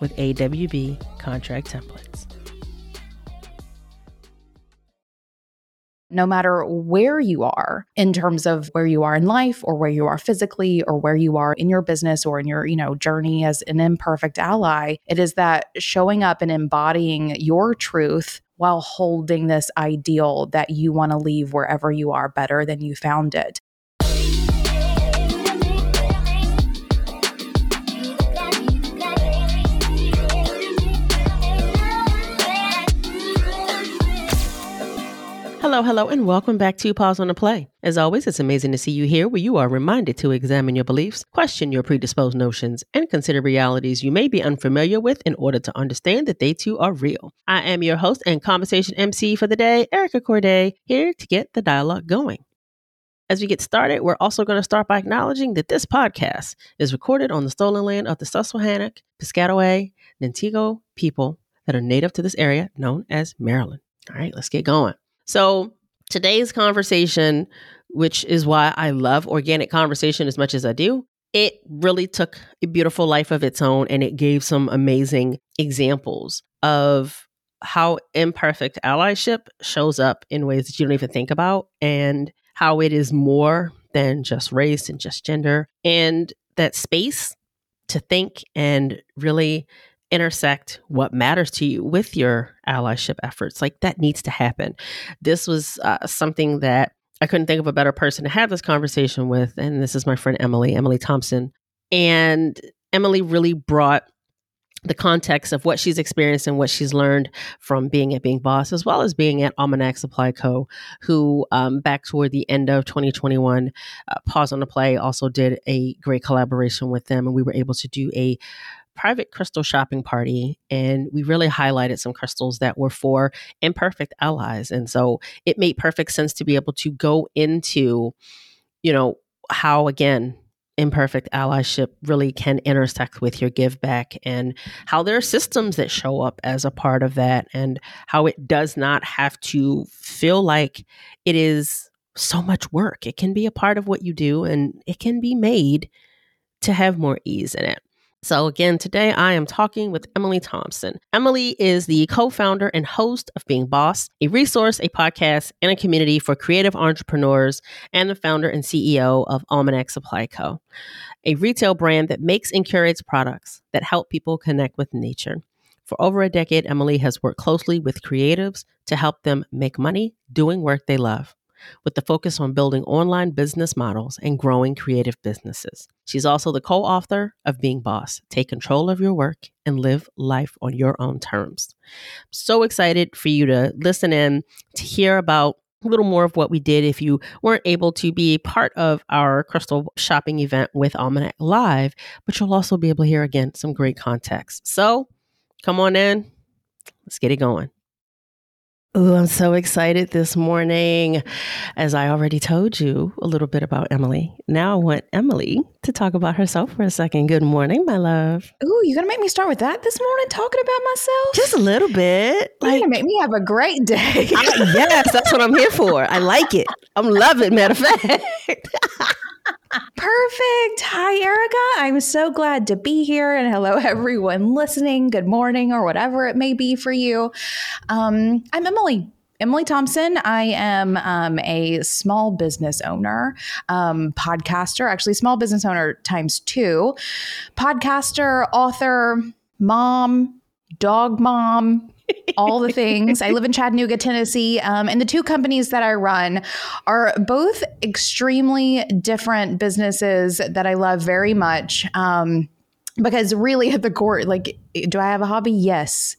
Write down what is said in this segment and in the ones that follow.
with AWB contract templates. no matter where you are in terms of where you are in life or where you are physically or where you are in your business or in your you know journey as an imperfect ally it is that showing up and embodying your truth while holding this ideal that you want to leave wherever you are better than you found it Hello, hello, and welcome back to Pause on the Play. As always, it's amazing to see you here where you are reminded to examine your beliefs, question your predisposed notions, and consider realities you may be unfamiliar with in order to understand that they too are real. I am your host and conversation MC for the day, Erica Courdae, here to get the dialogue going. As we get started, we're also going to start by acknowledging that this podcast is recorded on the stolen land of the Susquehannock, Piscataway, Nanticoke people that are native to this area known as Maryland. All right, let's get going. So, today's conversation, which is why I love organic conversation as much as I do, it really took a beautiful life of its own and it gave some amazing examples of how imperfect allyship shows up in ways that you don't even think about and how it is more than just race and just gender and that space to think and really intersect what matters to you with your allyship efforts. Like that needs to happen. This was uh, something that I couldn't think of a better person to have this conversation with. And this is my friend Emily, Emily Thompson. And Emily really brought the context of what she's experienced and what she's learned from being at Being Boss, as well as being at Almanac Supply Co., who um, back toward the end of 2021, uh, Pause on the Play also did a great collaboration with them, and we were able to do a private crystal shopping party and we really highlighted some crystals that were for imperfect allies. And so it made perfect sense to be able to go into you know how again imperfect allyship really can intersect with your give back and how there are systems that show up as a part of that and how it does not have to feel like it is so much work. It can be a part of what you do and it can be made to have more ease in it so, again, today I am talking with Emily Thompson. Emily is the co founder and host of Being Boss, a resource, a podcast, and a community for creative entrepreneurs, and the founder and CEO of Almanac Supply Co., a retail brand that makes and curates products that help people connect with nature. For over a decade, Emily has worked closely with creatives to help them make money doing work they love with the focus on building online business models and growing creative businesses. She's also the co author of Being Boss Take Control of Your Work and Live Life on Your Own Terms. So excited for you to listen in to hear about a little more of what we did if you weren't able to be part of our crystal shopping event with Almanac Live, but you'll also be able to hear again some great context. So come on in, let's get it going. Oh, I'm so excited this morning. As I already told you a little bit about Emily. Now I want Emily to talk about herself for a second. Good morning, my love. Ooh, you're gonna make me start with that this morning, talking about myself? Just a little bit. You Like, make me have a great day. I, yes, that's what I'm here for. I like it. I'm loving. Matter of fact. Perfect. Hi, Erica. I'm so glad to be here. And hello, everyone listening. Good morning, or whatever it may be for you. Um, I'm Emily. Emily Thompson. I am um, a small business owner, um, podcaster, actually, small business owner times two, podcaster, author, mom, dog mom, all the things. I live in Chattanooga, Tennessee. Um, and the two companies that I run are both extremely different businesses that I love very much. Um, because really at the core, like, do I have a hobby? Yes.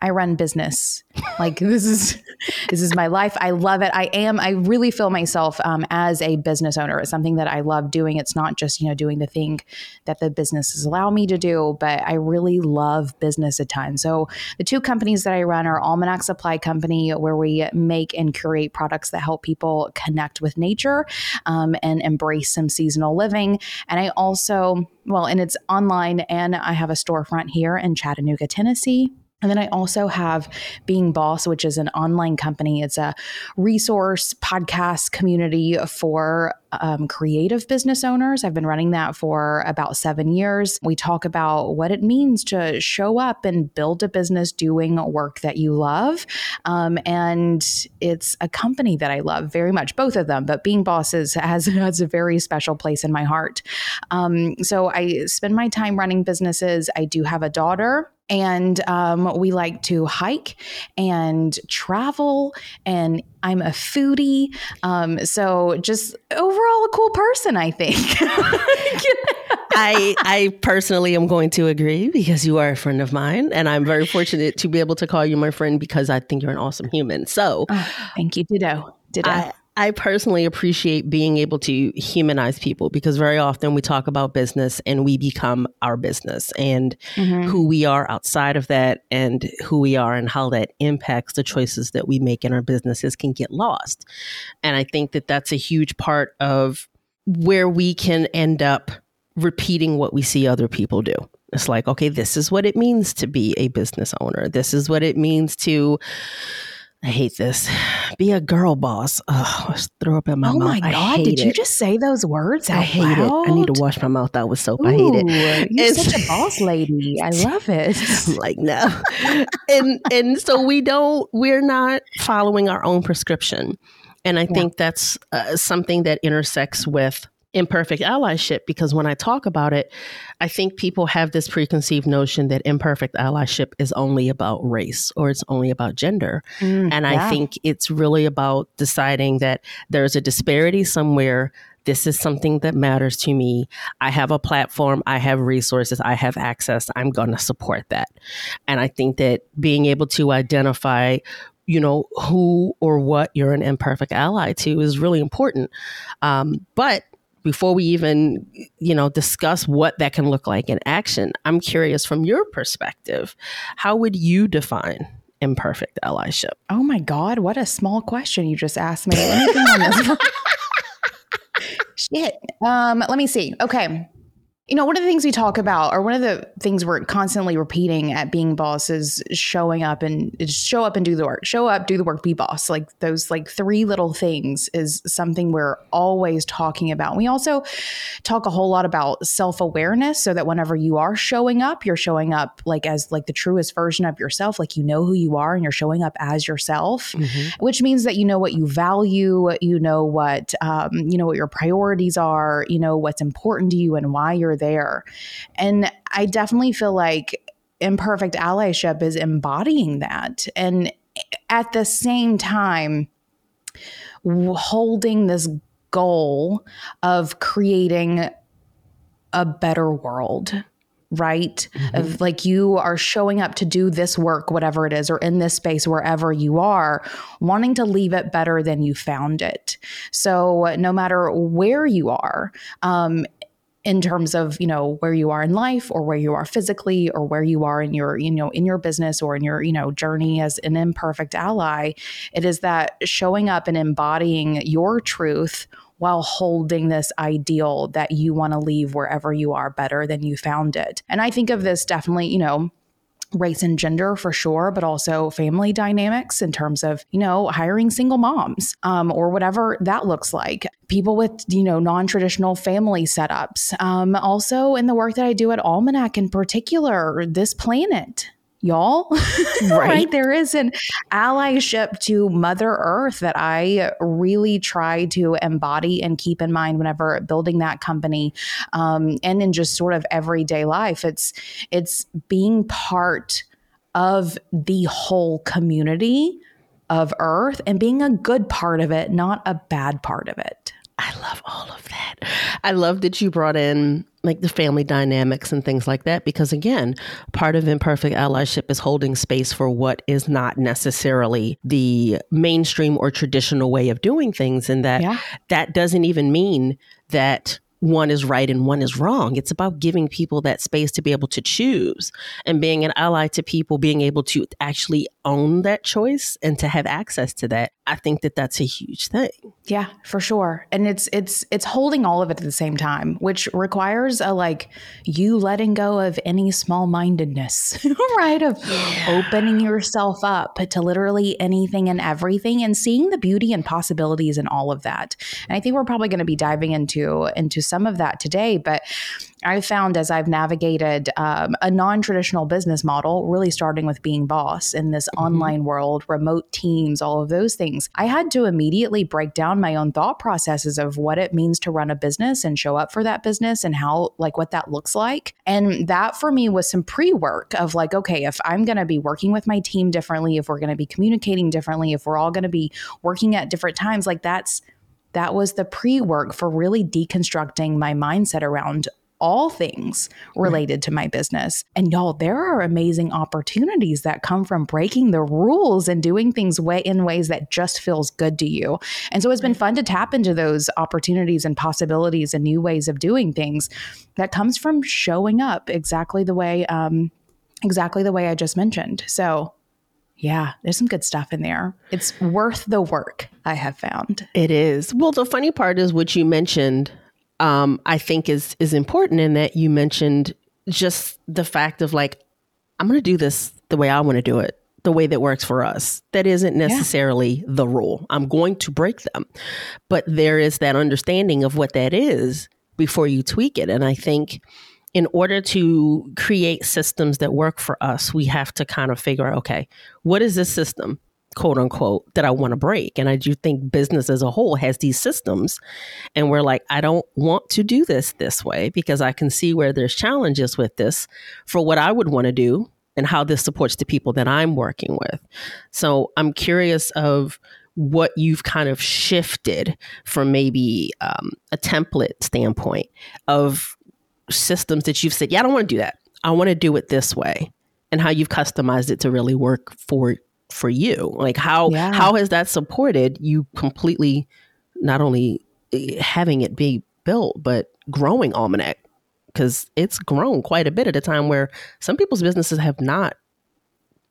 I run business. Like this is this is my life. I love it. I am. I really feel myself um, as a business owner. It's something that I love doing. It's not just you know doing the thing that the businesses allow me to do, but I really love business a ton. So the two companies that I run are Almanac Supply Company, where we make and curate products that help people connect with nature um, and embrace some seasonal living. And I also well, and it's online, and I have a storefront here in Chattanooga, Tennessee. And then I also have Being Boss, which is an online company. It's a resource podcast community for um, creative business owners. I've been running that for about seven years. We talk about what it means to show up and build a business doing work that you love. Um, and it's a company that I love very much, both of them, but Being Boss is, has, has a very special place in my heart. Um, so I spend my time running businesses. I do have a daughter and um, we like to hike and travel and i'm a foodie. Um, so just overall a cool person i think. I, I personally am going to agree because you are a friend of mine and i'm very fortunate to be able to call you my friend because i think you're an awesome human. So oh, thank you. Ditto. Ditto. I, I personally appreciate being able to humanize people because very often we talk about business and we become our business and mm-hmm. who we are outside of that and who we are and how that impacts the choices that we make in our businesses can get lost. And I think that that's a huge part of where we can end up repeating what we see other people do. It's like, okay, this is what it means to be a business owner. This is what it means to I hate this. Be a girl boss. Oh, I throw up in my oh mouth. Oh my god! Did you just say those words? I hate loud? it. I need to wash my mouth out with soap. Ooh, I hate it. You're and, such a boss lady. I love it. I'm like no, and and so we don't. We're not following our own prescription, and I yeah. think that's uh, something that intersects with imperfect allyship because when I talk about it, I think people have this preconceived notion that imperfect allyship is only about race or it's only about gender. Mm, and yeah. I think it's really about deciding that there's a disparity somewhere. This is something that matters to me. I have a platform, I have resources, I have access. I'm going to support that. And I think that being able to identify you know who or what you're an imperfect ally to is really important um, but before we even you know discuss what that can look like in action i'm curious from your perspective how would you define imperfect allyship? Oh my god what a small question you just asked me. Anything on this shit. Um let me see. Okay you know, one of the things we talk about, or one of the things we're constantly repeating at being boss is showing up and show up and do the work. Show up, do the work, be boss. Like those like three little things is something we're always talking about. We also talk a whole lot about self-awareness so that whenever you are showing up, you're showing up like as like the truest version of yourself, like you know who you are and you're showing up as yourself, mm-hmm. which means that you know what you value, you know what um, you know what your priorities are, you know what's important to you and why you're there. And I definitely feel like imperfect allyship is embodying that. And at the same time, holding this goal of creating a better world right mm-hmm. of like you are showing up to do this work whatever it is or in this space wherever you are wanting to leave it better than you found it so no matter where you are um, in terms of you know where you are in life or where you are physically or where you are in your you know in your business or in your you know journey as an imperfect ally it is that showing up and embodying your truth while holding this ideal that you want to leave wherever you are better than you found it. And i think of this definitely you know race and gender for sure, but also family dynamics in terms of, you know, hiring single moms um, or whatever that looks like. People with, you know, non traditional family setups. Um, also, in the work that I do at Almanac in particular, this planet y'all. Right. right. There is an allyship to Mother Earth that I really try to embody and keep in mind whenever building that company. Um, and in just sort of everyday life. It's it's being part of the whole community of Earth and being a good part of it, not a bad part of it. I love all of that. I love that you brought in like the family dynamics and things like that because again, part of imperfect allyship is holding space for what is not necessarily the mainstream or traditional way of doing things and that yeah. that doesn't even mean that one is right and one is wrong. It's about giving people that space to be able to choose and being an ally to people, being able to actually own that choice and to have access to that. I think that that's a huge thing. Yeah, for sure. And it's it's it's holding all of it at the same time, which requires a like you letting go of any small-mindedness, right? Of yeah. opening yourself up to literally anything and everything and seeing the beauty and possibilities in all of that. And I think we're probably going to be diving into into some of that today, but I found as I've navigated um, a non traditional business model, really starting with being boss in this mm-hmm. online world, remote teams, all of those things, I had to immediately break down my own thought processes of what it means to run a business and show up for that business and how, like, what that looks like. And that for me was some pre work of like, okay, if I'm going to be working with my team differently, if we're going to be communicating differently, if we're all going to be working at different times, like, that's that was the pre work for really deconstructing my mindset around all things related to my business. And y'all, there are amazing opportunities that come from breaking the rules and doing things way in ways that just feels good to you. And so it's been fun to tap into those opportunities and possibilities and new ways of doing things that comes from showing up exactly the way um exactly the way I just mentioned. So yeah, there's some good stuff in there. It's worth the work, I have found. It is. Well, the funny part is what you mentioned um, I think is is important in that you mentioned just the fact of like, I'm going to do this the way I want to do it, the way that works for us. That isn't necessarily yeah. the rule. I'm going to break them, but there is that understanding of what that is before you tweak it. And I think in order to create systems that work for us, we have to kind of figure out, okay, what is this system? Quote unquote that I want to break. And I do think business as a whole has these systems. And we're like, I don't want to do this this way because I can see where there's challenges with this for what I would want to do and how this supports the people that I'm working with. So I'm curious of what you've kind of shifted from maybe um, a template standpoint of systems that you've said, yeah, I don't want to do that. I want to do it this way and how you've customized it to really work for for you? Like how yeah. how has that supported you completely not only eh, having it be built but growing Almanac? Because it's grown quite a bit at a time where some people's businesses have not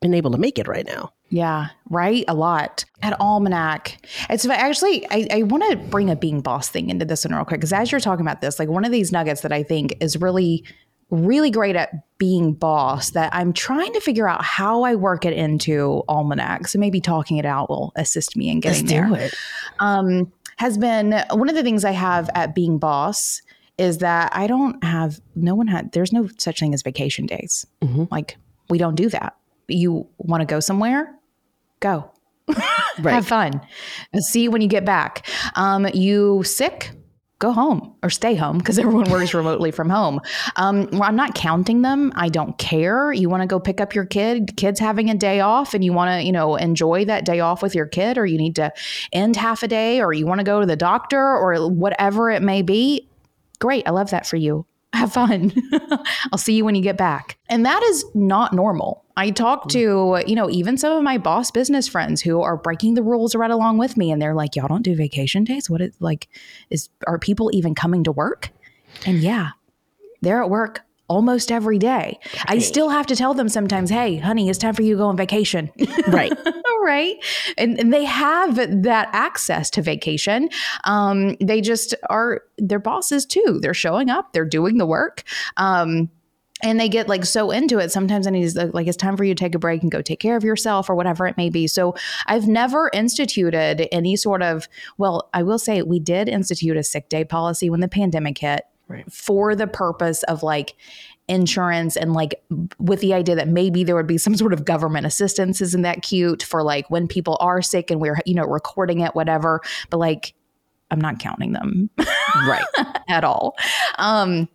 been able to make it right now. Yeah, right. A lot at Almanac. It's actually, I, I want to bring a being boss thing into this one real quick because as you're talking about this, like one of these nuggets that I think is really really great at being boss that I'm trying to figure out how I work it into Almanac. So maybe talking it out will assist me in getting Let's there. Um, has been one of the things I have at being boss is that I don't have no one had there's no such thing as vacation days. Mm-hmm. Like we don't do that. You want to go somewhere? Go. right. have fun. See you when you get back. Um, you sick? Go home or stay home because everyone works remotely from home. Um, well, I'm not counting them. I don't care. You want to go pick up your kid, kid's having a day off, and you want to, you know, enjoy that day off with your kid, or you need to end half a day, or you want to go to the doctor, or whatever it may be. Great. I love that for you have fun. I'll see you when you get back. And that is not normal. I talk to, you know, even some of my boss business friends who are breaking the rules right along with me and they're like, "Y'all don't do vacation days? What is like is are people even coming to work?" And yeah, they're at work almost every day. Right. I still have to tell them sometimes, hey, honey, it's time for you to go on vacation. Right. right. And, and, they have that access to vacation. Um, they just are, their bosses too. They're showing up, they're doing the work. Um, and they get like so into it sometimes and he's like it's time for you to take a break and go take care of yourself or whatever it may be so i've never instituted any sort of well i will say we did institute a sick day policy when the pandemic hit right. for the purpose of like insurance and like with the idea that maybe there would be some sort of government assistance isn't that cute for like when people are sick and we're you know recording it whatever. But like i'm not counting them right. at all. Um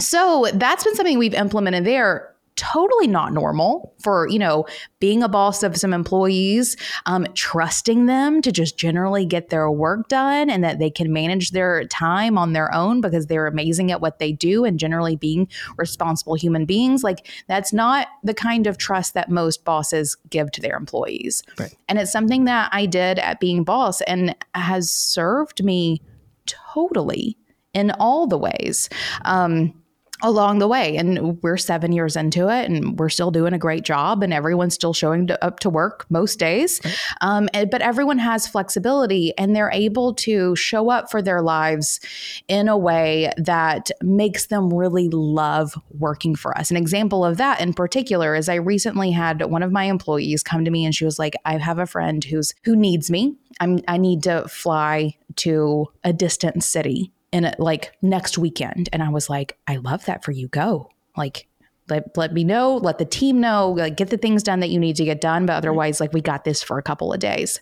so that's been something we've implemented there totally not normal for you know being a boss of some employees um, trusting them to just generally get their work done and that they can manage their time on their own because they're amazing at what they do and generally being responsible human beings. Like that's not the kind of trust that most bosses give to their employees. Right. and it's something that i did at being boss and has served me totally in all the ways. Um, along the way. And we're seven years into it and we're still doing a great job and everyone's still showing to, up to work most days. Um, and, but everyone has flexibility and they're able to show up for their lives in a way that makes them really love working for us. An example of that in particular is I recently had one of my employees come to me and she was like, I have a friend who's who needs me. I'm I need to fly to a distant city in like next weekend. And I was like, I love that for you. Go. Like, let, let me know, let the team know, like get the things done that you need to get done. But otherwise, like we got this for a couple of days.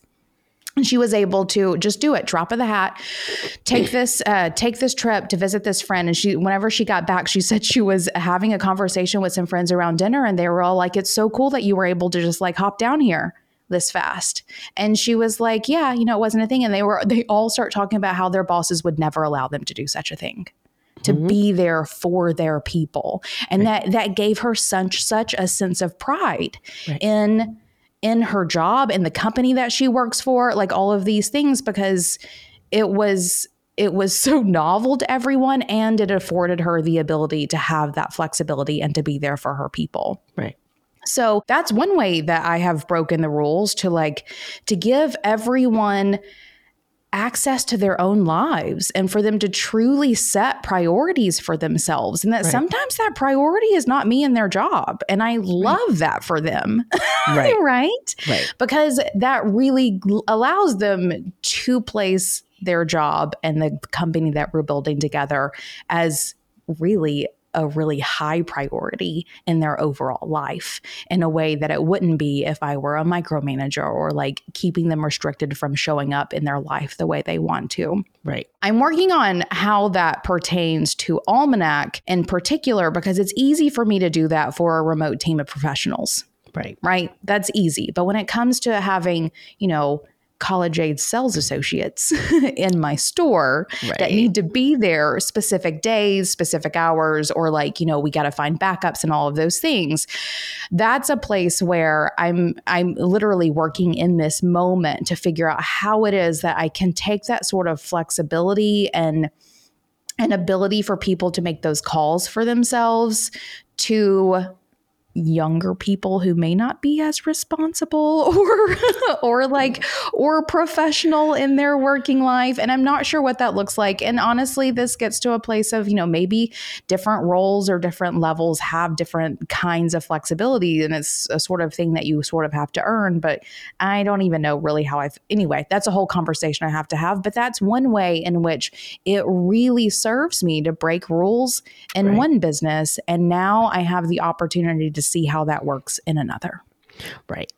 And she was able to just do it, drop of the hat, take this, uh, take this trip to visit this friend. And she, whenever she got back, she said she was having a conversation with some friends around dinner, and they were all like, "It's so cool that you were able to just like hop down here." This fast. And she was like, Yeah, you know, it wasn't a thing. And they were, they all start talking about how their bosses would never allow them to do such a thing to mm-hmm. be there for their people and right. that that gave her such such a sense of pride right. in in her job in the company that she works for like all of these things because it was it was so novel to everyone and it afforded her the ability to have that flexibility and to be there for her people right so that's one way that I have broken the rules to like to give everyone access to their own lives and for them to truly set priorities for themselves and that right. sometimes that priority is not me and their job and i love right. that for them right. right right because that really allows them to place their job and the company that we're building together as really a really high priority in their overall life in a way that it wouldn't be if I were a micromanager or like keeping them restricted from showing up in their life the way they want to. Right. I'm working on how that pertains to Almanac in particular because it's easy for me to do that for a remote team of professionals. Right. Right. That's easy. But when it comes to having, you know, college aid sales associates in my store right. that need to be there specific days, specific hours, or like, you know, we got to find backups and all of those things. That's a place where I'm I'm literally working in this moment to figure out how it is that I can take that sort of flexibility and an ability for people to make those calls for themselves to younger people who may not be as responsible or or like or professional in their working life and I'm not sure what that looks like and honestly this gets to a place of you know maybe different roles or different levels have different kinds of flexibility and it's a sort of thing that you sort of have to earn but I don't even know really how I've anyway that's a whole conversation I have to have but that's one way in which it really serves me to break rules in right. one business and now I have the opportunity to see how that works in another. Right.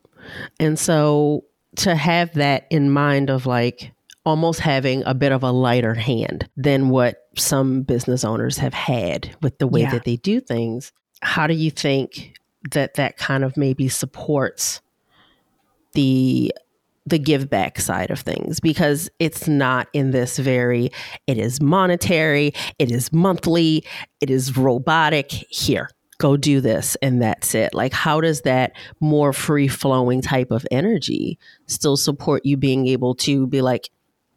And so to have that in mind of like almost having a bit of a lighter hand than what some business owners have had with the way yeah. that they do things, how do you think that that kind of maybe supports the the give back side of things because it's not in this very it is monetary it is monthly it is robotic here go do this and that's it. Like how does that more free flowing type of energy still support you being able to be like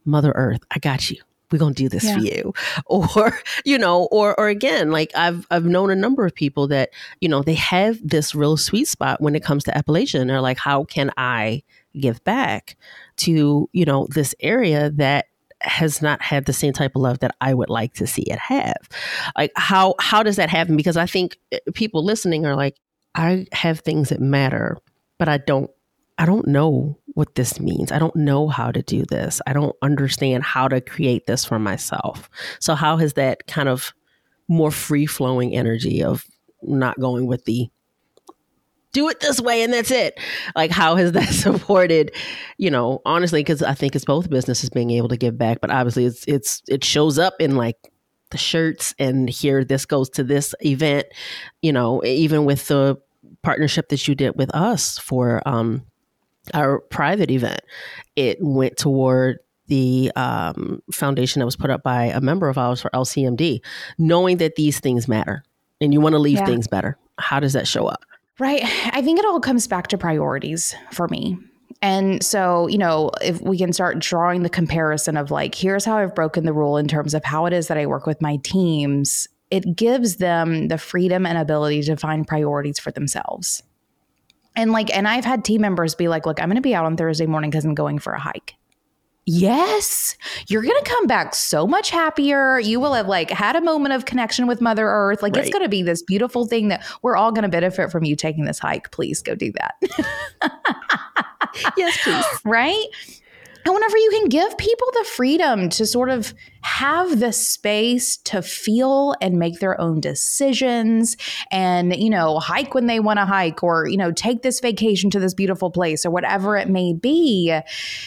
mother earth i got you. We're going to do this yeah. for you. Or you know or or again like i've i've known a number of people that you know they have this real sweet spot when it comes to appalachian. They're like how can i give back to you know this area that has not had the same type of love that I would like to see it have. Like how how does that happen? Because I think eh, people listening are like, I have things that matter, but I don't I don't know what this means. I don't know how to do this. I don't understand how to create this for myself. So how has that kind of more free flowing energy of not going with the do it this way and that's it. Like, how has that supported, you know, honestly, because I think it's both businesses being able to give back, but obviously it's, it's, it shows up in like the shirts and here this goes to this event you know even with the partnership that you did with us for um our private event it went toward the um, foundation that was put up by a member of ours for LCMD, knowing that these things matter and you want to leave yeah. things better. How does that show up? Right. I think it all comes back to priorities for me. And so, you know, if we can start drawing the comparison of like, here's how I've broken the rule in terms of how it is that I work with my teams, it gives them the freedom and ability to find priorities for themselves. And like, and I've had team members be like, look, I'm going to be out on Thursday morning because I'm going for a hike yes, you're going to come back so much happier. You will have like had a moment of connection with Mother Earth. Like right. it's going to be this beautiful thing that we're all going to benefit from you taking this hike. Please go do that. yes, please. Right? And whenever you can give people the freedom to sort of have the space to feel and make their own decisions and, you know, hike when they want to hike or, you know, take this vacation to this beautiful place or whatever it may be,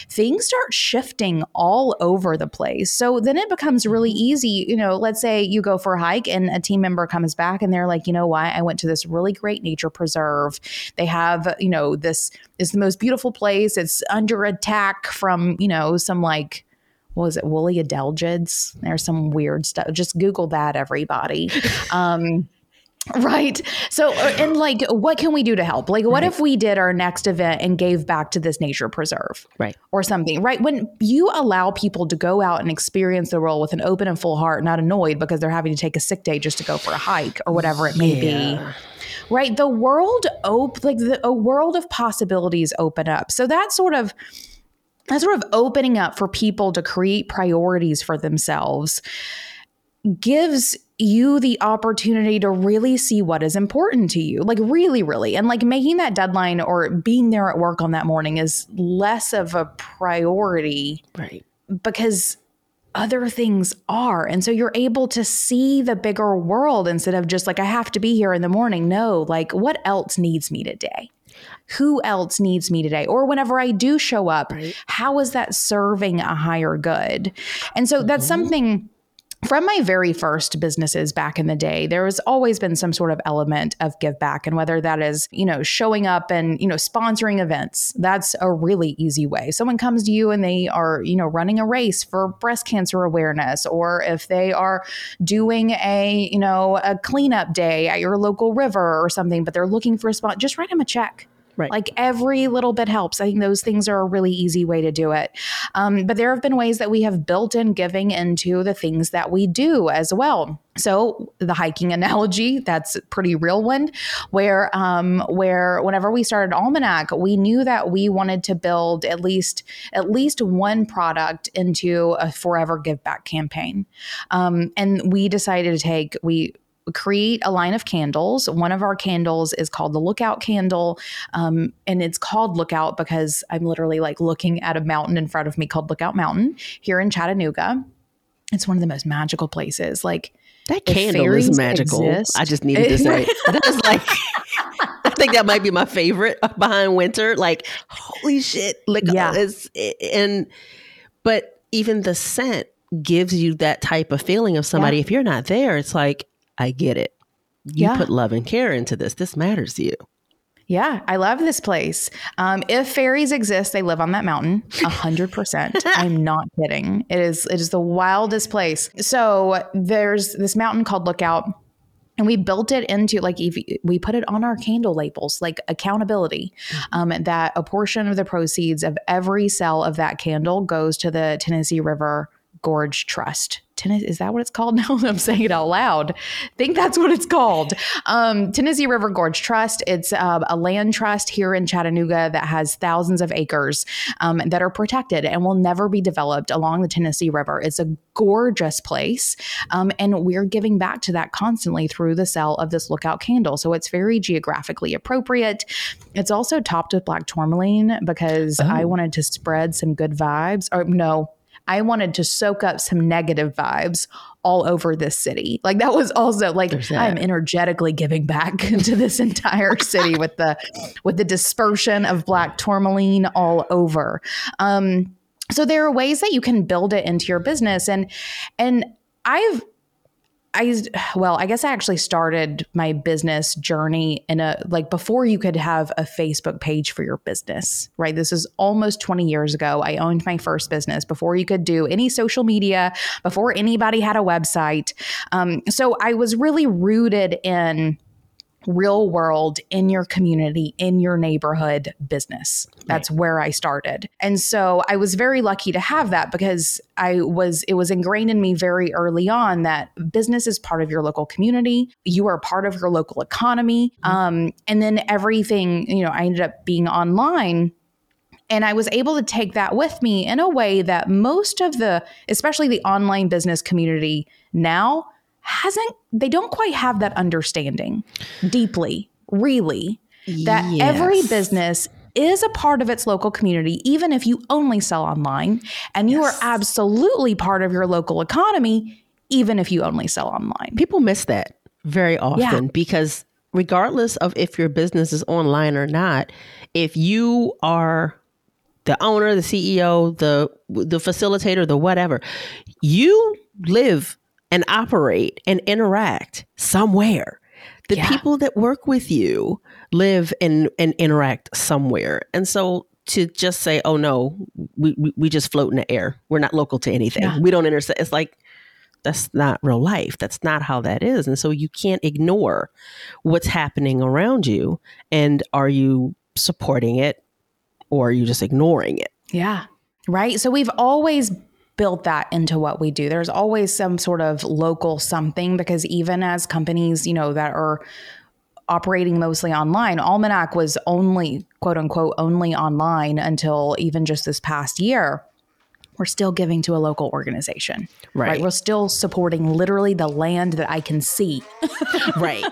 things start shifting all over the place. So then it becomes really mm-hmm. easy. You know, let's say you go for a hike and a team member comes back and they're like, you know why I went to this really great nature preserve. They have, you know, this is the most beautiful place. It's under attack from, you know, some like, what was it, woolly adelgids? There's some weird stuff. Just Google that, everybody. Um, Right. So, uh, and like, what can we do to help? Like, what right. if we did our next event and gave back to this nature preserve? Right. Or something, right? When you allow people to go out and experience the world with an open and full heart, not annoyed because they're having to take a sick day just to go for a hike or whatever it may yeah. be. Right. The world, op- like, the, a world of possibilities open up. So, that sort of, that's sort of opening up for people to create priorities for themselves gives you the opportunity to really see what is important to you like really really. And like making that deadline or being there at work on that morning is less of a priority right. because other things are. And so you're able to see the bigger world instead of just like i have to be here in the morning. No like what else needs me today who else needs me today? Or whenever I do show up, right. how is that serving a higher good? And so that's mm-hmm. something from my very first businesses back in the day there has always been some sort of element of give back and whether that is you know showing up and you know sponsoring events that's a really easy way someone comes to you and they are you know running a race for breast cancer awareness or if they are doing a you know a cleanup day at your local river or something but they're looking for a spot just write them a check Right. Like every little bit helps. I think those things are a really easy way to do it. Um, but there have been ways that we have built in giving into the things that we do as well. So the hiking analogy, that's a pretty real one, where um, where whenever we started Almanac, we knew that we wanted to build at least at least one product into a forever give back campaign. Um, and we decided to take we create a line of candles. One of our candles is called the Lookout Candle. Um, and it's called Lookout because I'm literally like looking at a mountain in front of me called Lookout Mountain here in Chattanooga. It's one of the most magical places. Like, that candle is magical. Exist, I just needed to say that is like I think that might be my favorite behind winter. Like, holy shit. Like yeah. It's, and but even the scent gives you that type of feeling of somebody. Yeah. If you're not there, it's like I get it. You yeah. put love and care into this. This matters to you. Yeah, I love this place. Um, if fairies exist, they live on that mountain. A hundred percent. I'm not kidding. It is. It is the wildest place. So there's this mountain called Lookout, and we built it into like we put it on our candle labels, like accountability. Mm-hmm. Um, that a portion of the proceeds of every sale of that candle goes to the Tennessee River Gorge Trust. Tennessee, is that what it's called now? I'm saying it out loud. I think that's what it's called. Um, Tennessee River Gorge Trust. It's um, a land trust here in Chattanooga that has thousands of acres um, that are protected and will never be developed along the Tennessee River. It's a gorgeous place. Um, and we're giving back to that constantly through the sale of this lookout candle. So it's very geographically appropriate. It's also topped with black tourmaline because oh. I wanted to spread some good vibes. Or no, I wanted to soak up some negative vibes all over this city. Like that was also like I'm energetically giving back to this entire city with the with the dispersion of black tourmaline all over. Um, so there are ways that you can build it into your business and and I've I well, I guess I actually started my business journey in a like before you could have a Facebook page for your business, right? This is almost 20 years ago. I owned my first business before you could do any social media, before anybody had a website. Um, so I was really rooted in real world in your community, in your neighborhood business. That's right. where I started. And so I was very lucky to have that because I was, it was ingrained in me very early on that business is part of your local community. You are part of your local economy. Mm-hmm. Um, and then everything, you know, I ended up being online. And I was able to take that with me in a way that most of the, especially the online business community now, hasn't they don't quite have that understanding deeply really that yes. every business is a part of its local community even if you only sell online and you yes. are absolutely part of your local economy even if you only sell online people miss that very often yeah. because regardless of if your business is online or not if you are the owner the ceo the the facilitator the whatever you live and operate and interact somewhere. The yeah. people that work with you live and, and interact somewhere. And so to just say, oh no, we, we, we just float in the air. We're not local to anything. Yeah. We don't intersect. It's like, that's not real life. That's not how that is. And so you can't ignore what's happening around you. And are you supporting it or are you just ignoring it? Yeah. Right. So we've always built that into what we do. There's always some sort of local something because even as companies, you know, that are operating mostly online, Almanac was only quote unquote only online until even just this past year. We're still giving to a local organization. Right. right? We're still supporting literally the land that I can see. right.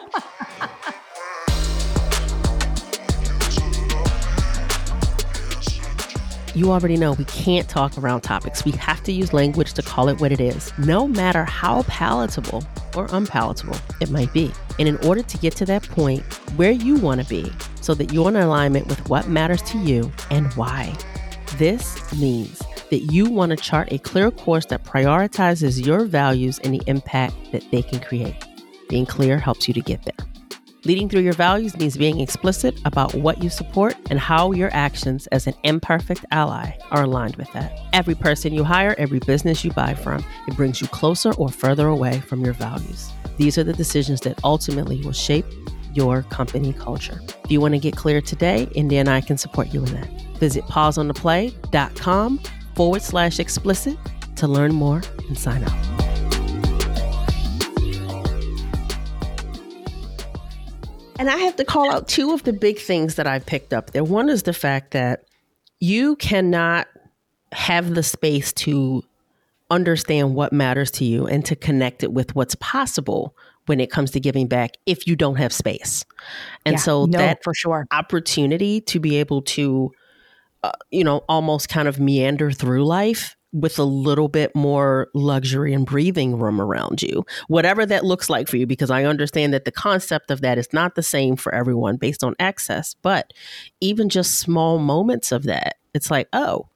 You already know we can't talk around topics. We have to use language to call it what it is, no matter how palatable or unpalatable it might be. And in order to get to that point where you want to be, so that you're in alignment with what matters to you and why, this means that you want to chart a clear course that prioritizes your values and the impact that they can create. Being clear helps you to get there. Leading through your values means being explicit about what you support and how your actions as an imperfect ally are aligned with that. Every person you hire, every business you buy from, it brings you closer or further away from your values. These are the decisions that ultimately will shape your company culture. If you want to get clear today, India and I can support you in that. Visit pauseontheplay.com forward slash explicit to learn more and sign up. And I have to call out two of the big things that I've picked up there. One is the fact that you cannot have the space to understand what matters to you and to connect it with what's possible when it comes to giving back if you don't have space. And yeah, so no, that for sure opportunity to be able to uh, you know almost kind of meander through life with a little bit more luxury and breathing room around you, whatever that looks like for you, because I understand that the concept of that is not the same for everyone based on access. But even just small moments of that, it's like, oh,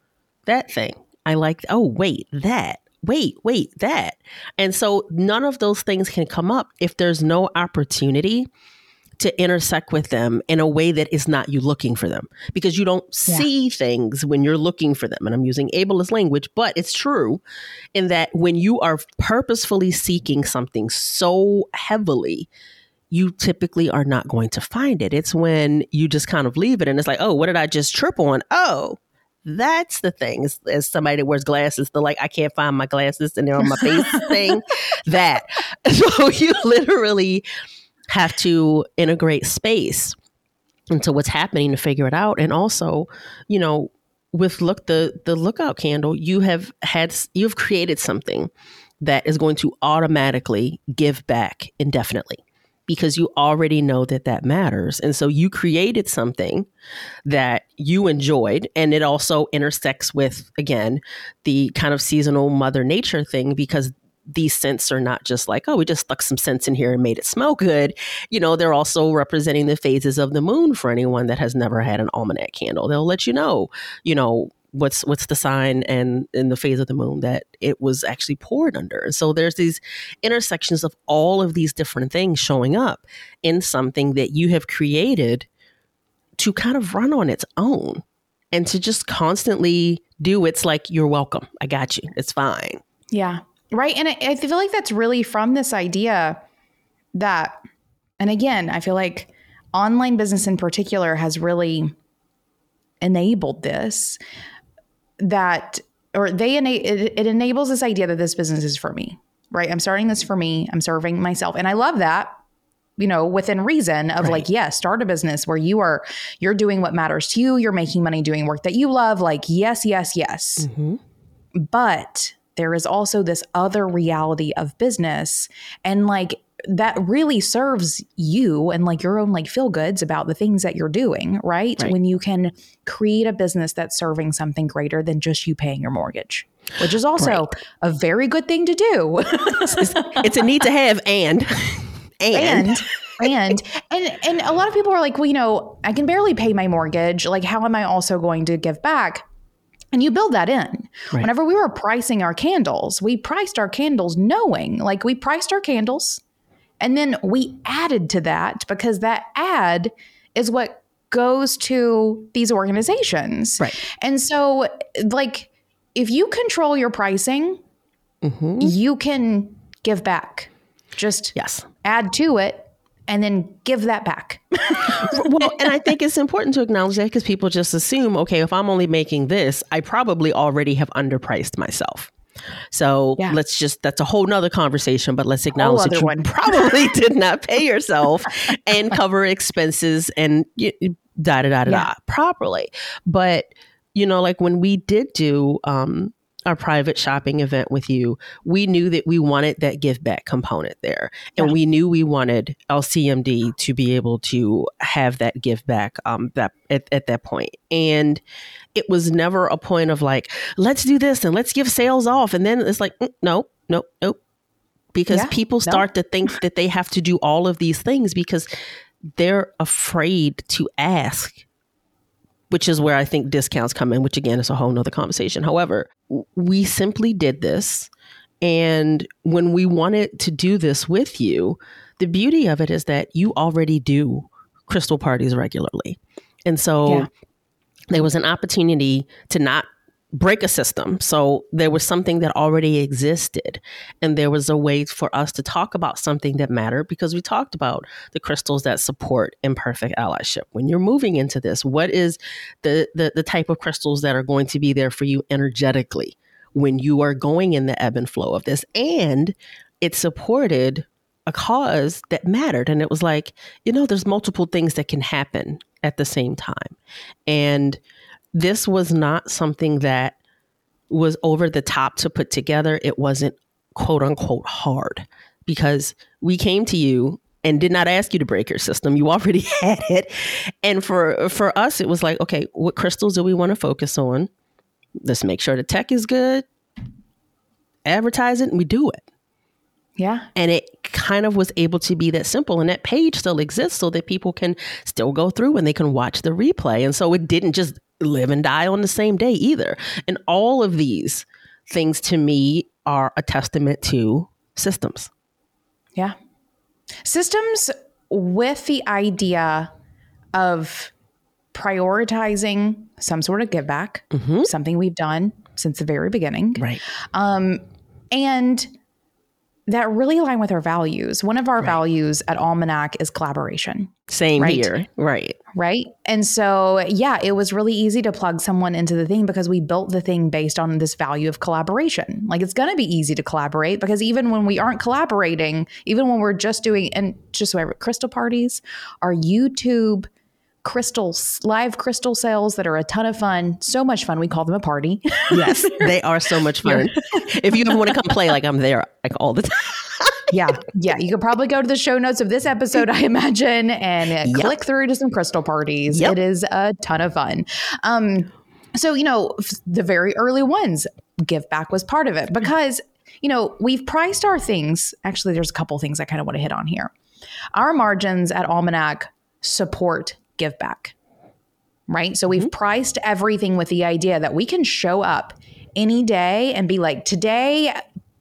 that thing. I like, oh, wait, that. Wait, wait, that. And so none of those things can come up if there's no opportunity to intersect with them in a way that is not you looking for them because you don't yeah. see things when you're looking for them. And I'm using ableist language, but it's true in that when you are purposefully seeking something so heavily, you typically are not going to find it. It's when you just kind of leave it and it's like, oh, what did I just trip on? Oh, that's the thing. As, as, somebody that wears glasses, the like, I can't find my glasses and they're on my face thing. That. So you literally have to integrate space into what's happening to figure it out. And also, you know, with look the the lookout candle, you have had you've created something that is going to automatically give back indefinitely because you already know that that matters. And so you created something that you enjoyed. And it also intersects with, again, the kind of seasonal mother nature thing because these scents are not just like, oh, we just stuck some scents in here and made it smell good. You know, they're also representing the phases of the moon for anyone that has never had an almanac candle. They'll let you know, you know, what's what's the sign and in the phase of the moon that it was actually poured under. So there's these intersections of all of these different things showing up in something that you have created to kind of run on its own and to just constantly do it's like you're welcome. I got you. It's fine. Yeah. Right. And I, I feel like that's really from this idea that, and again, I feel like online business in particular has really enabled this that or they ena- it, it enables this idea that this business is for me right i'm starting this for me i'm serving myself and i love that you know within reason of right. like yes yeah, start a business where you are you're doing what matters to you you're making money doing work that you love like yes yes yes mm-hmm. but there is also this other reality of business and like that really serves you and like your own like feel goods about the things that you're doing, right? right? When you can create a business that's serving something greater than just you paying your mortgage, which is also right. a very good thing to do. it's, it's, a need to have and and. and and and and a lot of people are like, well, you know, I can barely pay my mortgage. Like, how am I also going to give back? And you build that in. Right. Whenever we were pricing our candles, we priced our candles knowing, like, we priced our candles and then we added to that because that ad is what goes to these organizations. Right. And so, like, if you control your pricing, mm-hmm. you can give back. Just yes. add to it and then give that back. well, and I think it's important to acknowledge that because people just assume, okay, if I'm only making this, I probably already have underpriced myself. So yeah. let's just, that's a whole nother conversation, but let's acknowledge that you one. probably did not pay yourself and cover expenses and da da da da da properly. But, you know, like when we did do, um, our private shopping event with you, we knew that we wanted that give back component there. And yeah. we knew we wanted LCMD to be able to have that give back um, that at, at that point. And it was never a point of like, let's do this and let's give sales off. And then it's like, mm, nope, nope, nope. Because yeah, people start to think that they have to do all of these things because they're afraid to ask which is where I think discounts come in, which again is a whole nother conversation. However, we simply did this. And when we wanted to do this with you, the beauty of it is that you already do crystal parties regularly. And so yeah. there was an opportunity to not break a system. So there was something that already existed. And there was a way for us to talk about something that mattered because we talked about the crystals that support imperfect allyship. When you're moving into this, what is the, the, the type of crystals that are going to be there for you energetically when you are going in the ebb and flow of this? And it supported a cause that mattered. And it was like, you know, there's multiple things that can happen at the same time. And this was not something that was over the top to put together. It wasn't quote unquote hard because we came to you and did not ask you to break your system. You already had it. And for for us it was like, okay, what crystals do we want to focus on? Let's make sure the tech is good. Advertise it and we do it. Yeah. And it kind of was able to be that simple. And that page still exists so that people can still go through and they can watch the replay. And so it didn't just live and die on the same day either. And all of these things to me are a testament to systems. Yeah. Systems with the idea of prioritizing some sort of give back, mm-hmm. something we've done since the very beginning. Right. Um, and that really align with our values. One of our right. values at Almanac is collaboration. Same right? here. Right. Right. And so, yeah, it was really easy to plug someone into the thing because we built the thing based on this value of collaboration. Like it's going to be easy to collaborate because even when we aren't collaborating, even when we're just doing, and just so crystal parties, our YouTube crystals, live crystal sales that are a ton of fun. So much fun. We call them a party. yes, they are so much fun. if you ever want to come play, like I'm there like all the time. yeah, yeah. You could probably go to the show notes of this episode, I imagine, and yep. click through to some crystal parties. Yep. It is a ton of fun. Um, so you know, the very early ones, give back was part of it because you know we've priced our things. Actually, there's a couple things I kind of want to hit on here. Our margins at Almanac support give back. right? So we've mm-hmm. priced everything with the idea that we can show up any day and be like, today,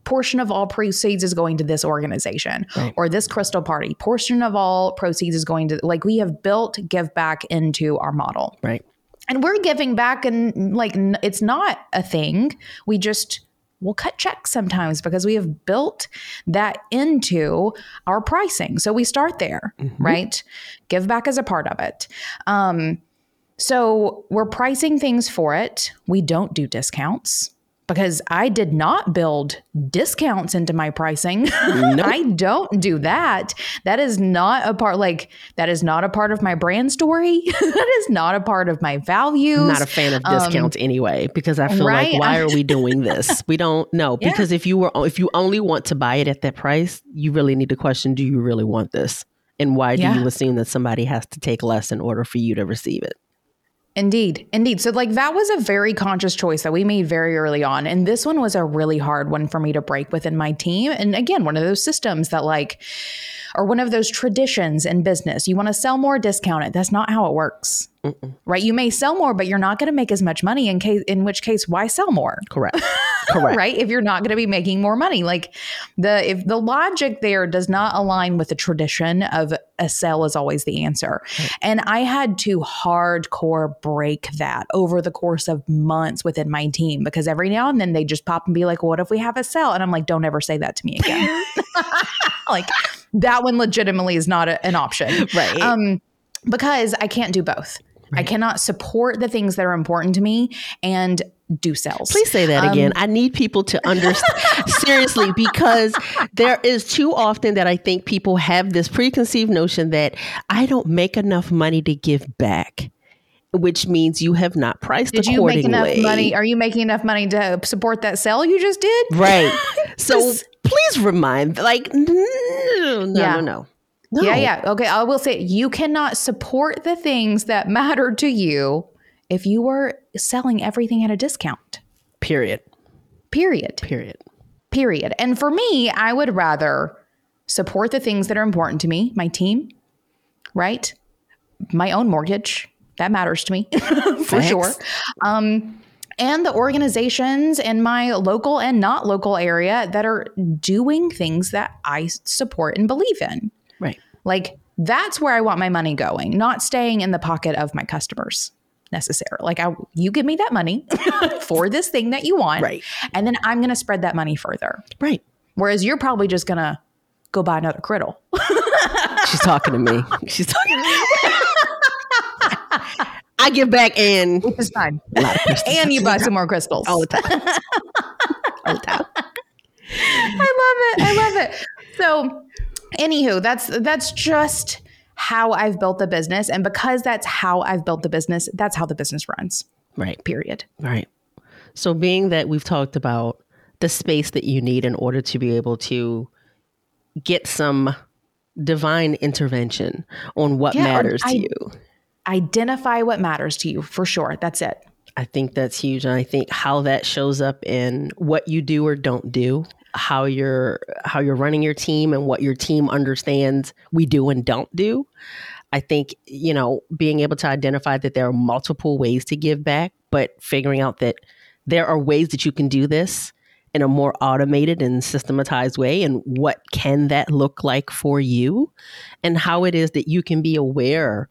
portion of all proceeds is going to this organization right. or this crystal party portion of all proceeds is going to like we have built give back into our model right and we're giving back and like it's not a thing we just we'll cut checks sometimes because we have built that into our pricing. So we start there mm-hmm. right? Give back as a part of it. Um so we're pricing things for it. We don't do discounts because I did not build discounts into my pricing. Nope. I don't do that. That is not a part like that is not a part of my brand story. that is not a part of my values. Not a fan of discounts um, anyway because I feel right? like why are we doing this? we don't know yeah. because if you were if you only want to buy it at that price, you really need to question do you really want this? And why do yeah. you assume that somebody has to take less in order for you to receive it? Indeed. Indeed. So, like, that was a very conscious choice that we made very early on. And this one was a really hard one for me to break within my team. And again, one of those systems that, like, or one of those traditions in business. You want to sell more, discount it. That's not how it works. Mm-mm. Right? You may sell more, but you're not going to make as much money in case in which case why sell more? Correct. Correct. right? If you're not going to be making more money. Like the if the logic there does not align with the tradition of a sell is always the answer. Right. And I had to hardcore break that over the course of months within my team because every now and then they just pop and be like, "What if we have a sell?" And I'm like, "Don't ever say that to me again." like that one legitimately is not a, an option. Right. Um, because I can't do both. Right. I cannot support the things that are important to me and do sales. Please say that um, again. I need people to understand seriously because there is too often that I think people have this preconceived notion that I don't make enough money to give back which means you have not priced did you make enough money are you making enough money to support that sale you just did right so please remind like no yeah. no no no. Yeah, yeah. Okay, I will say you cannot support the things that matter to you if you were selling everything at a discount. Period. Period. Period. Period. And for me, I would rather support the things that are important to me, my team, right? My own mortgage, that matters to me for Thanks. sure. Um, and the organizations in my local and not local area that are doing things that I support and believe in. Right. Like that's where I want my money going, not staying in the pocket of my customers necessarily. Like I, you give me that money for this thing that you want, right? And then I'm going to spread that money further, right? Whereas you're probably just going to go buy another criddle. She's talking to me. She's talking to me. I give back and which is fine. and you buy some more crystals all the time. all the time. I love it. I love it. So anywho, that's that's just how I've built the business. And because that's how I've built the business, that's how the business runs. Right. Period. Right. So being that we've talked about the space that you need in order to be able to get some divine intervention on what yeah, matters I, to you. Identify what matters to you for sure. That's it. I think that's huge. And I think how that shows up in what you do or don't do how you're how you're running your team and what your team understands we do and don't do. I think, you know, being able to identify that there are multiple ways to give back, but figuring out that there are ways that you can do this in a more automated and systematized way and what can that look like for you and how it is that you can be aware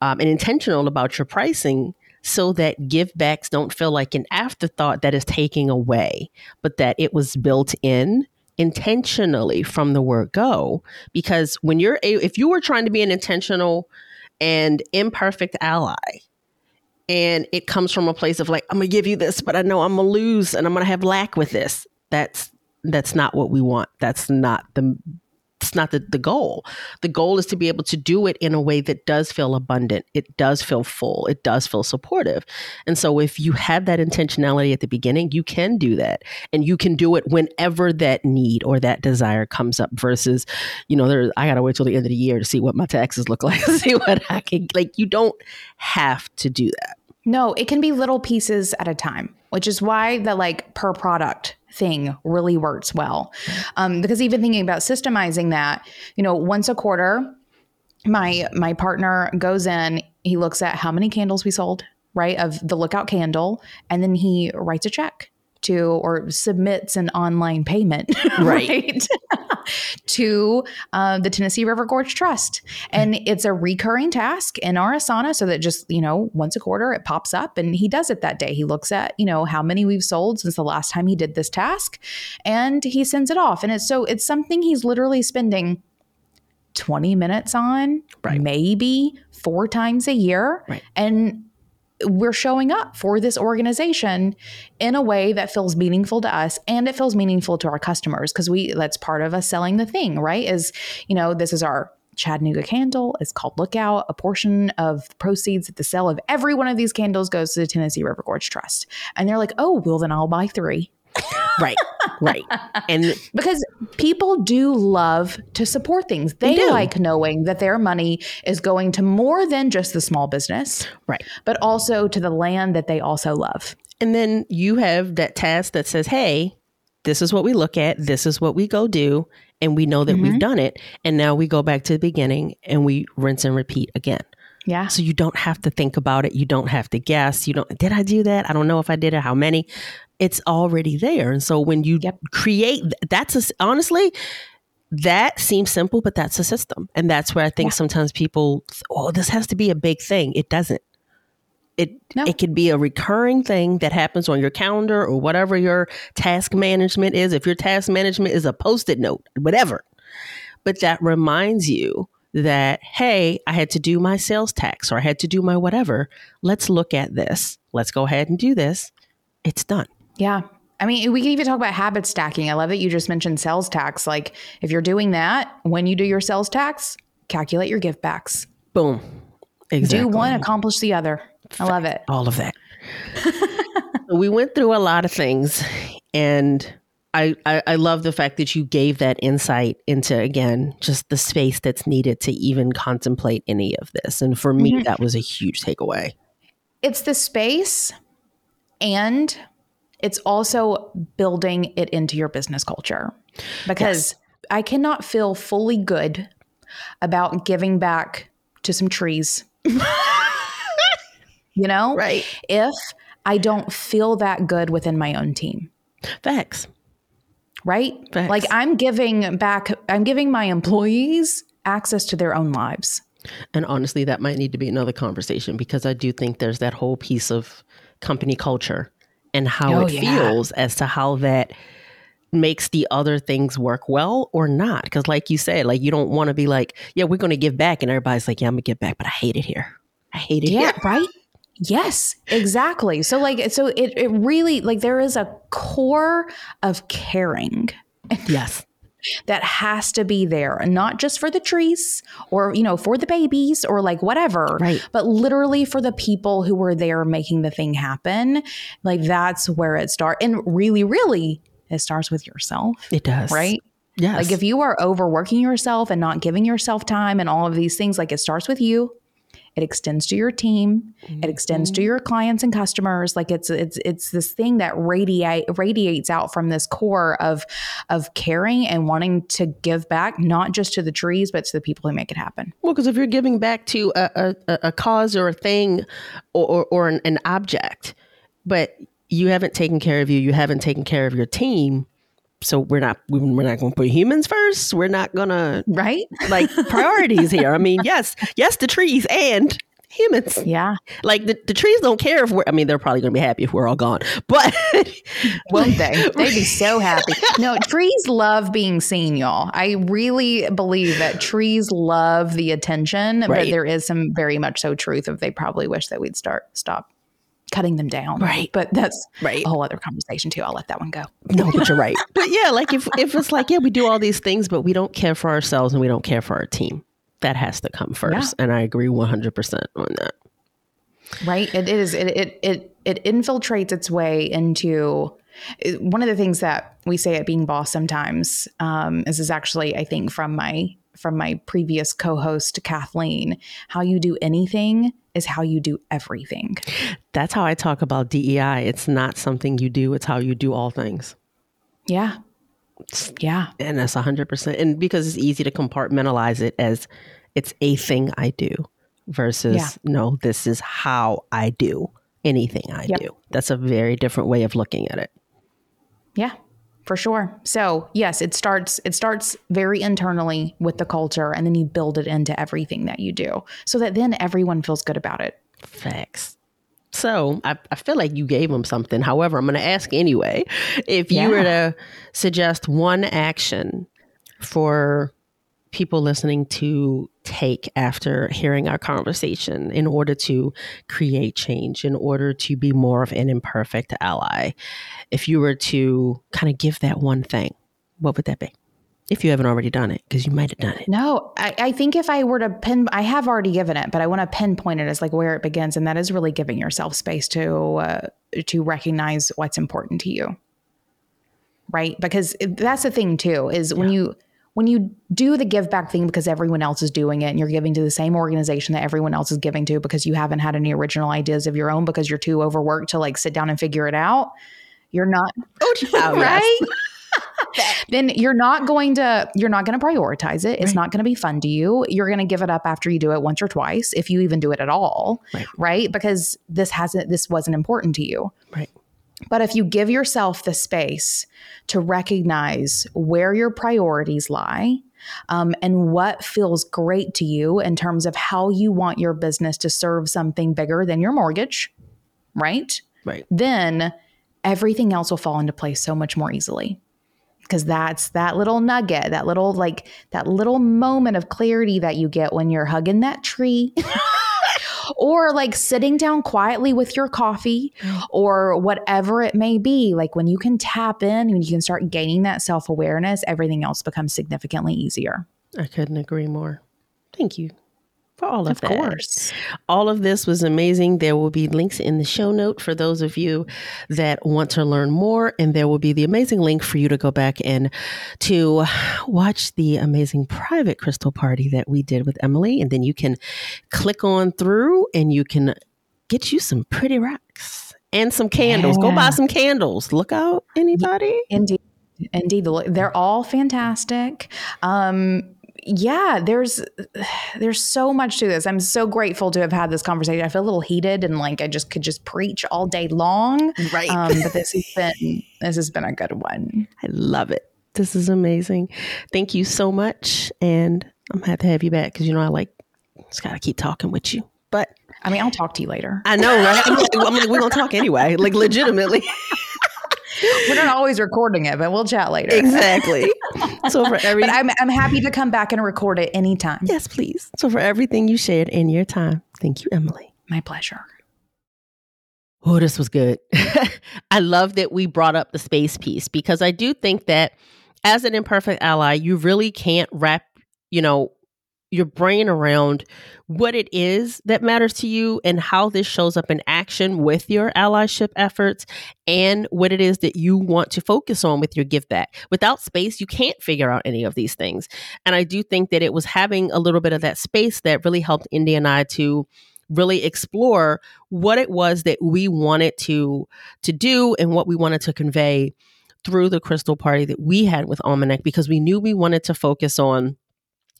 um, and intentional about your pricing so that givebacks don't feel like an afterthought that is taking away, but that it was built in intentionally from the word go. Because when you're, a, if you were trying to be an intentional and imperfect ally, and it comes from a place of like, I'm gonna give you this, but I know I'm gonna lose and I'm gonna have lack with this. That's that's not what we want. That's not the it's not the, the goal. The goal is to be able to do it in a way that does feel abundant. It does feel full. It does feel supportive. And so if you have that intentionality at the beginning, you can do that. And you can do it whenever that need or that desire comes up versus, you know, there I gotta wait till the end of the year to see what my taxes look like, see what I can like you don't have to do that. No, it can be little pieces at a time, which is why the like per product thing really works well. Um, because even thinking about systemizing that, you know, once a quarter, my my partner goes in, he looks at how many candles we sold, right? Of the lookout candle, and then he writes a check to or submits an online payment, Right. right? to uh, the Tennessee River Gorge Trust. And it's a recurring task in our Asana so that just, you know, once a quarter it pops up and he does it that day. He looks at, you know, how many we've sold since the last time he did this task and he sends it off. And it's so it's something he's literally spending 20 minutes on, Right. maybe four times a year. Right. And we're showing up for this organization in a way that feels meaningful to us and it feels meaningful to our customers because we that's part of us selling the thing, right? Is, you know, this is our Chattanooga candle. It's called Lookout. A portion of the proceeds at the sale of every one of these candles goes to the Tennessee River Gorge Trust. And they're like, oh, well, then I'll buy three. Right. Right. And Because people do love to support things. They, do. like knowing that their money is going to more than just the small business, right. but also to the land that they also love. And then you have that task that says, hey, this is what we look at, this is what we go do, and we know that Mm-hmm. we've done it. And now we go back to the beginning and we rinse and repeat again. Yeah. So you don't have to think about it. You don't have to guess. You don't, did I do that? I don't know if I did it, how many. It's already there. And so when you Yep. create, that's a, honestly, that seems simple, but that's a system. And that's where I think Yeah. sometimes people, oh, this has to be a big thing. It doesn't. It, No. it could be a recurring thing that happens on your calendar or whatever your task management is. If your task management is a post it note, whatever. But that reminds you that, hey, I had to do my sales tax or I had to do my whatever. Let's look at this. Let's go ahead and do this. It's done. Yeah. I mean, we can even talk about habit stacking. I love that you just mentioned sales tax. Like, if you're doing that, when you do your sales tax, calculate your give backs. Boom. Exactly. Do one, accomplish the other. I love it. all of that. we went through a lot of things, and I, I I love the fact that you gave that insight into again just the space that's needed to even contemplate any of this. And for me, mm-hmm. that was a huge takeaway. It's the space and it's also building it into your business culture because I cannot feel fully good about giving back to some trees. you know? Right. If I don't feel that good within my own team. Facts. Right? Facts. Like I'm giving back, I'm giving my employees access to their own lives. And honestly, that might need to be another conversation because I do think there's that whole piece of company culture and how Oh, it yeah. feels as to how that makes the other things work well or not. Because, like you said, like you don't want to be like, yeah, we're going to give back. And everybody's like, yeah, I'm going to give back, but I hate it here. I hate it Yeah, here. right? Yes, exactly. So like so it it really like there is a core of caring Yes. that has to be there, not just for the trees or you know for the babies or like whatever, Right. but literally for the people who were there making the thing happen. Like that's where it starts, and really, really, it starts with yourself, It does. right? Yes. Like if you are overworking yourself and not giving yourself time and all of these things, like it starts with you. It extends to your team. It extends to mm-hmm. your clients and customers. Like it's it's it's this thing that radiate radiates out from this core of of caring and wanting to give back, not just to the trees, but to the people who make it happen. Well, because if you're giving back to a, a, a- a cause or a thing or, or, or an, an object, but you haven't taken care of you, you haven't taken care of your team. So we're not we're not going to put humans first. We're not going to Right? like priorities here. I mean, yes, yes, the trees and humans. Yeah. Like the, the trees don't care if we're. I mean, they're probably going to be happy if we're all gone, but Won't they? They'd be so happy. No, trees love being seen, y'all. I really believe that trees love the attention, but there is some very much so truth of they probably wish that we'd start stop cutting them down. Right. But that's Right. a whole other conversation too. I'll let that one go. no, but you're right. But yeah, like if if it's like yeah, we do all these things, but we don't care for ourselves and we don't care for our team. That has to come first, and I agree 100 percent on that. right it is it it it, it infiltrates its way into it- one of the things that we say at being boss sometimes um, this is actually i think from my from my previous co-host kathleen how you do anything is how you do everything That's how I talk about DEI. It's not something you do; it's how you do all things. yeah yeah and that's 100% and because it's easy to compartmentalize it as it's a thing I do versus yeah. no, this is how I do anything I yep. do. That's a very different way of looking at it. Yeah, for sure. So, yes, it starts it starts very internally with the culture and then you build it into everything that you do so that then everyone feels good about it. Facts. So I, I feel like you gave them something. However, I'm going to ask anyway. If you yeah. were to suggest one action for people listening to take after hearing our conversation in order to create change, in order to be more of an imperfect ally? If you were to kind of give that one thing, what would that be? If you haven't already done it, because you might have done it. No, I, I, think if I were to pin, I have already given it, but I want to pinpoint it as like where it begins, and that is really giving yourself space to uh, to recognize what's important to you, right? Because that's the thing too is yeah. when you when you do the give back thing because everyone else is doing it and you're giving to the same organization that everyone else is giving to because you haven't had any original ideas of your own because you're too overworked to like sit down and figure it out, you're not oh, oh right. then you're not going to you're not going to prioritize it. It's right. not going to be fun to you. You're going to give it up after you do it once or twice, if you even do it at all, right? right? Because this hasn't this wasn't important to you. Right. But if you give yourself the space to recognize where your priorities lie um, and what feels great to you in terms of how you want your business to serve something bigger than your mortgage, right? Right. Then everything else will fall into place so much more easily because that's that little nugget, that little like that little moment of clarity that you get when you're hugging that tree. or like sitting down quietly with your coffee mm. or whatever it may be. Like when you can tap in and you can start gaining that self awareness, everything else becomes significantly easier. I couldn't agree more. Thank you for all of, of that. course. All of this was amazing. There will be links in the show note for those of you that want to learn more. And there will be the amazing link for you to go back and to watch the amazing private crystal party that we did with Emily. And then you can click on through and you can get you some pretty rocks and some candles. Yeah. Go buy some candles. Look out, anybody? Indeed. Indeed, they're all fantastic. Um, yeah, there's there's so much to this. I'm so grateful to have had this conversation. I feel a little heated and like I just could just preach all day long. Right. Um, but this has been this has been a good one. I love it. This is amazing. Thank you so much, and I'm happy to have you back because you know I like just gotta keep talking with you. But I mean, I'll talk to you later. I know, right? I'm like, I mean, we're gonna talk anyway, like legitimately. We're not always recording it, but we'll chat later. Exactly. So for every, but I'm I'm happy to come back and record it anytime. Yes, please. So for everything you shared in your time, thank you, Emily. My pleasure. Oh, this was good. I love that we brought up the space piece because I do think that as an imperfect ally, you really can't wrap, you know, your brain around what it is that matters to you and how this shows up in action with your allyship efforts and what it is that you want to focus on with your give back. Without space, you can't figure out any of these things. And I do think that it was having a little bit of that space that really helped Indy and I to really explore what it was that we wanted to to do and what we wanted to convey through the crystal party that we had with Almanac because we knew we wanted to focus on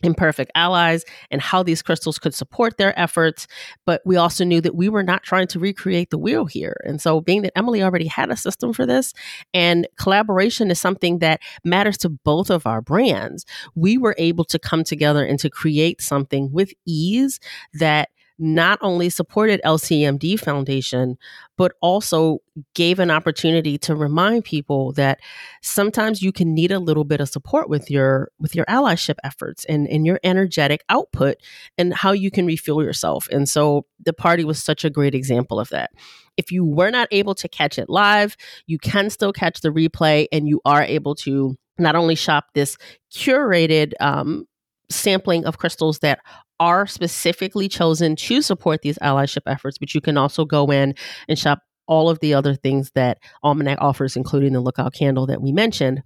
imperfect allies and how these crystals could support their efforts. But we also knew that we were not trying to recreate the wheel here. And so, being that Emily already had a system for this and collaboration is something that matters to both of our brands, we were able to come together and to create something with ease that not only supported LCMD Foundation, but also gave an opportunity to remind people that sometimes you can need a little bit of support with your with your allyship efforts and, and your energetic output and how you can refuel yourself. And so the party was such a great example of that. If you were not able to catch it live, you can still catch the replay and you are able to not only shop this curated um, sampling of crystals that are specifically chosen to support these allyship efforts, but you can also go in and shop all of the other things that Almanac offers, including the lookout candle that we mentioned,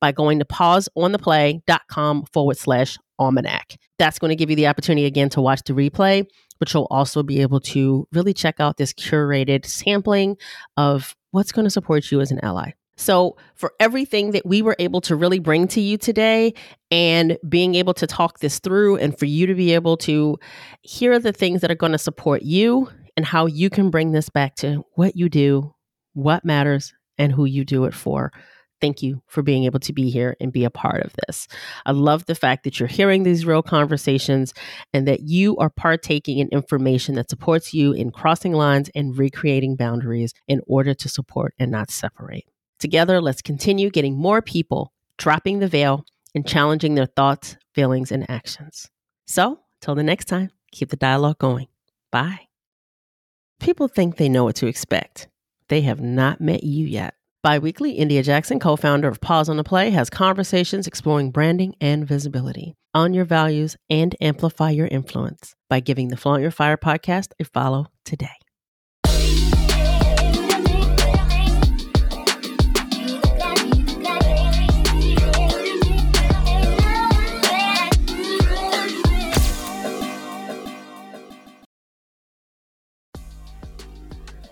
by going to pauseontheplay.com forward slash almanac. That's going to give you the opportunity again to watch the replay, but you'll also be able to really check out this curated sampling of what's going to support you as an ally. So, for everything that we were able to really bring to you today and being able to talk this through, and for you to be able to hear the things that are going to support you and how you can bring this back to what you do, what matters, and who you do it for. Thank you for being able to be here and be a part of this. I love the fact that you're hearing these real conversations and that you are partaking in information that supports you in crossing lines and recreating boundaries in order to support and not separate. Together, let's continue getting more people dropping the veil and challenging their thoughts, feelings, and actions. So, till the next time, keep the dialogue going. Bye. People think they know what to expect. They have not met you yet. Biweekly, India Jackson, co founder of Pause on the Play, has conversations exploring branding and visibility. On your values and amplify your influence by giving the Flaunt Your Fire podcast a follow today.